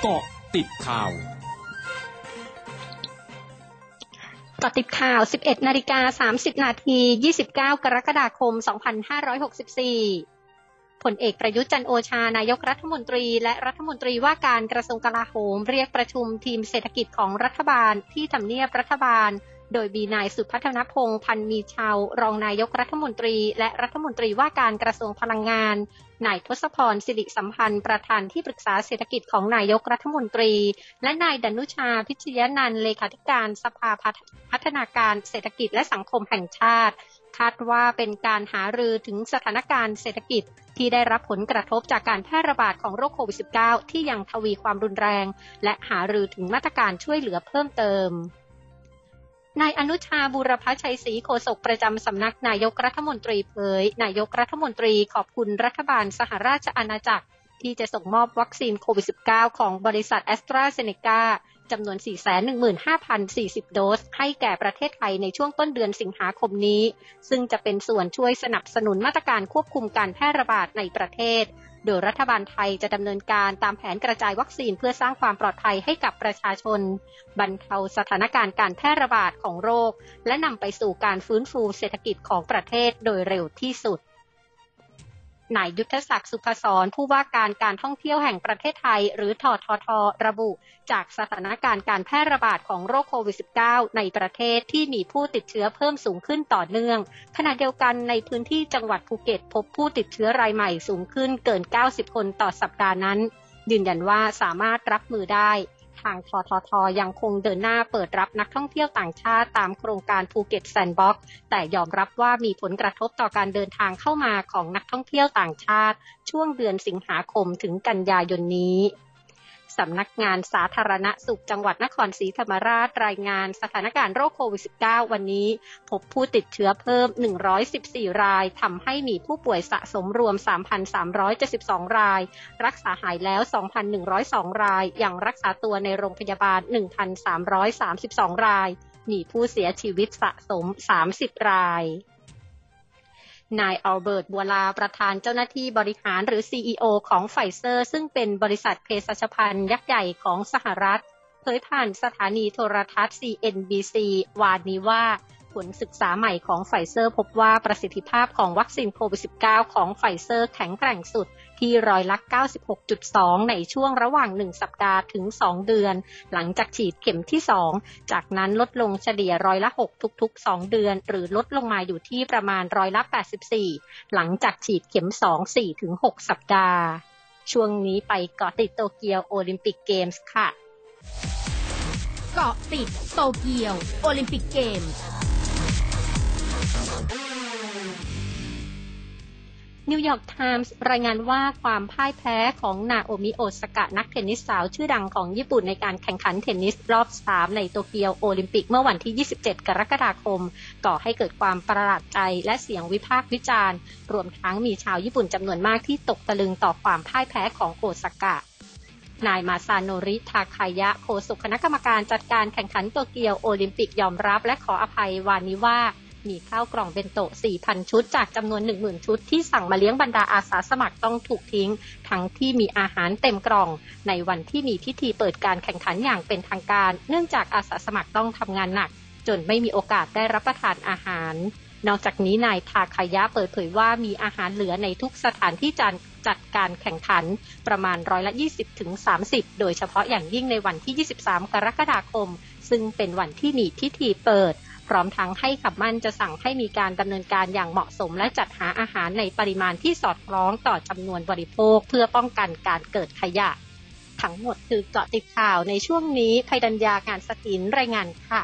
เกาะติดข่าวกาะติดข่าว 11 นาฬิกา 30 นาที 29 กรกฎาคม 2564 ผลเอกประยุทธ์จันโอชา นายกรัฐมนตรี และรัฐมนตรีว่าการกระทรวงกลาโหม เรียกประชุมทีมเศรษฐกิจของรัฐบาลที่ทำเนียบรัฐบาล โดยมีนายสุพัฒนพงษ์พันมีชาว รองนายกรัฐมนตรี และรัฐมนตรีว่าการกระทรวงพลังงาน นายทศพรสิริสัมพันธ์ ประธานที่ปรึกษาเศรษฐกิจของนายกรัฐมนตรี และนายดนุชาพิชยนันเลขาธิการสภาพัฒนาการเศรษฐกิจและสังคมแห่งชาติ คาดว่าเป็นการหารือถึงสถานการณ์เศรษฐกิจที่ได้รับผลกระทบจากการแพร่ระบาดของโรคโควิด -19 ที่ยังทวีความรุนแรง และหารือถึงมาตรการช่วยเหลือเพิ่มเติม นายอนุชาบุรพชัยศรีโฆษกประจำสำนักนายกรัฐมนตรีเผย นายกรัฐมนตรีขอบคุณรัฐบาลสหราชอาณาจักร ที่จะส่งมอบวัคซีนโควิด -19 ของบริษัทแอสตราเซเนกา จำนวน 415,040 โดส ให้แก่ประเทศไทยในช่วงต้นเดือนสิงหาคมนี้ ซึ่งจะเป็นส่วนช่วยสนับสนุนมาตรการควบคุมการแพร่ระบาดในประเทศ โดยรัฐบาลไทยจะดำเนินการตามแผนกระจายวัคซีนเพื่อสร้างความปลอดภัยให้กับประชาชน บรรเทาสถานการณ์การแพร่ระบาดของโรค และนำไปสู่การฟื้นฟูเศรษฐกิจของประเทศโดยเร็วที่สุด นายยุทธศักดิ์สุภศรผู้ว่าการการท่องเที่ยวแห่งประเทศไทย หรือทอททระบุ จากสถานการณ์การแพร่ระบาดของโรคโควิด -19 ในประเทศที่มีผู้ติดเชื้อเพิ่มสูงขึ้นต่อเนื่อง ขณะเดียวกันในพื้นที่จังหวัดภูเก็ต พบผู้ติดเชื้อรายใหม่สูงขึ้นเกิน 90 คนต่อสัปดาห์นั้น ยืนยันว่าสามารถรับมือได้ ทางทททยังคงเดินหน้าเปิดรับนักท่องเที่ยวต่างชาติตามโครงการภูเก็ตแซนด์บ็อกซ์แต่ยอมรับว่ามีผลกระทบต่อการเดินทางเข้ามาของนักท่องเที่ยวต่างชาติ ช่วงเดือนสิงหาคมถึงกันยายนนี้ สำนักงานสาธารณสุขจังหวัดนครศรีธรรมราชรายงานสถานการณ์โรคโควิด -19 วันนี้ พบผู้ติดเชื้อเพิ่ม 114 รายทำให้มีผู้ป่วยสะสมรวม 3,372 ราย รักษาหายแล้ว 2,102 ราย ยังรักษาตัวในโรงพยาบาล 1,332 ราย มีผู้เสียชีวิตสะสม 30 ราย นายอัลเบิร์ตบูร์ลาประธานเจ้าหน้าที่บริหารหรือ CEO ของไฟเซอร์ ซึ่งเป็นบริษัทเภสัชภัณฑ์ยักษ์ใหญ่ของสหรัฐ เผยผ่านสถานีโทรทัศน์ CNBC วานนี้ว่า ผลศึกษาใหม่ของไฟเซอร์ พบว่าประสิทธิภาพของวัคซีนโควิด -19 ของไฟเซอร์แข็งแกร่งสุดที่ร้อยละ96.2 ในช่วงระหว่าง 1 สัปดาห์ถึง 2 เดือน หลังจากฉีดเข็มที่ 2 จากนั้นลดลงเฉลี่ยร้อยละ 6 ทุก ๆ 2 เดือน หรือลดลงมาอยู่ที่ประมาณร้อยละ 84 หลังจากฉีดเข็ม 2 4ถึง6สัปดาห์ ช่วงนี้ไปเกาะติดโตเกียวโอลิมปิกเกมส์ค่ะ เกาะติดโตเกียวโอลิมปิกเกมส์ นิวยอร์กไทมส์รายงานว่าความพ่ายแพ้ของนาโอมิโอสกะนักเทนนิสสาวชื่อดังของญี่ปุ่นในการแข่งขันเทนนิสรอบ 3 ในโตเกียวโอลิมปิกเมื่อวันที่ 27 กรกฎาคม ก่อให้เกิดความประหลาดใจและเสียงวิพากษ์วิจารณ์ รวมทั้งมีชาวญี่ปุ่นจำนวนมากที่ตกตะลึงต่อความพ่ายแพ้ของโอสกะนายมาซาโนริทาคายะโฆษกคณะกรรมการจัดการแข่งขันโตเกียวโอลิมปิกยอมรับและขออภัยวานนี้ว่า มีข้าวกล่องเบนโตะ 4,000 ชุด จากจำนวน 10,000 ชุดที่สั่งมาเลี้ยงบรรดาอาสาสมัครต้องถูกทิ้ง ทั้งที่มีอาหารเต็มกล่อง ในวันที่มีพิธีเปิดการแข่งขันอย่างเป็นทางการ เนื่องจากอาสาสมัครต้องทำงานหนัก จนไม่มีโอกาสได้รับประทานอาหาร นอกจากนี้นายทาคายะเปิดเผยว่ามีอาหารเหลือในทุกสถานที่จัดจัดการแข่งขันประมาณร้อยละ20ถึงโดยเฉพาะอย่างยิ่งในวันที่ 23 กรกฎาคม ซึ่งเป็นวันที่มีพิธีเปิด พร้อมทั้งให้คำมั่นจะสั่งให้มีการดำเนินการอย่างเหมาะสม และจัดหาอาหารในปริมาณที่สอดคล้องต่อจำนวนบริโภค เพื่อป้องกันการเกิดขยะ ทั้งหมดคือเกาะติดข่าวในช่วงนี้ภัยดัญญาการสกินรายงานค่ะ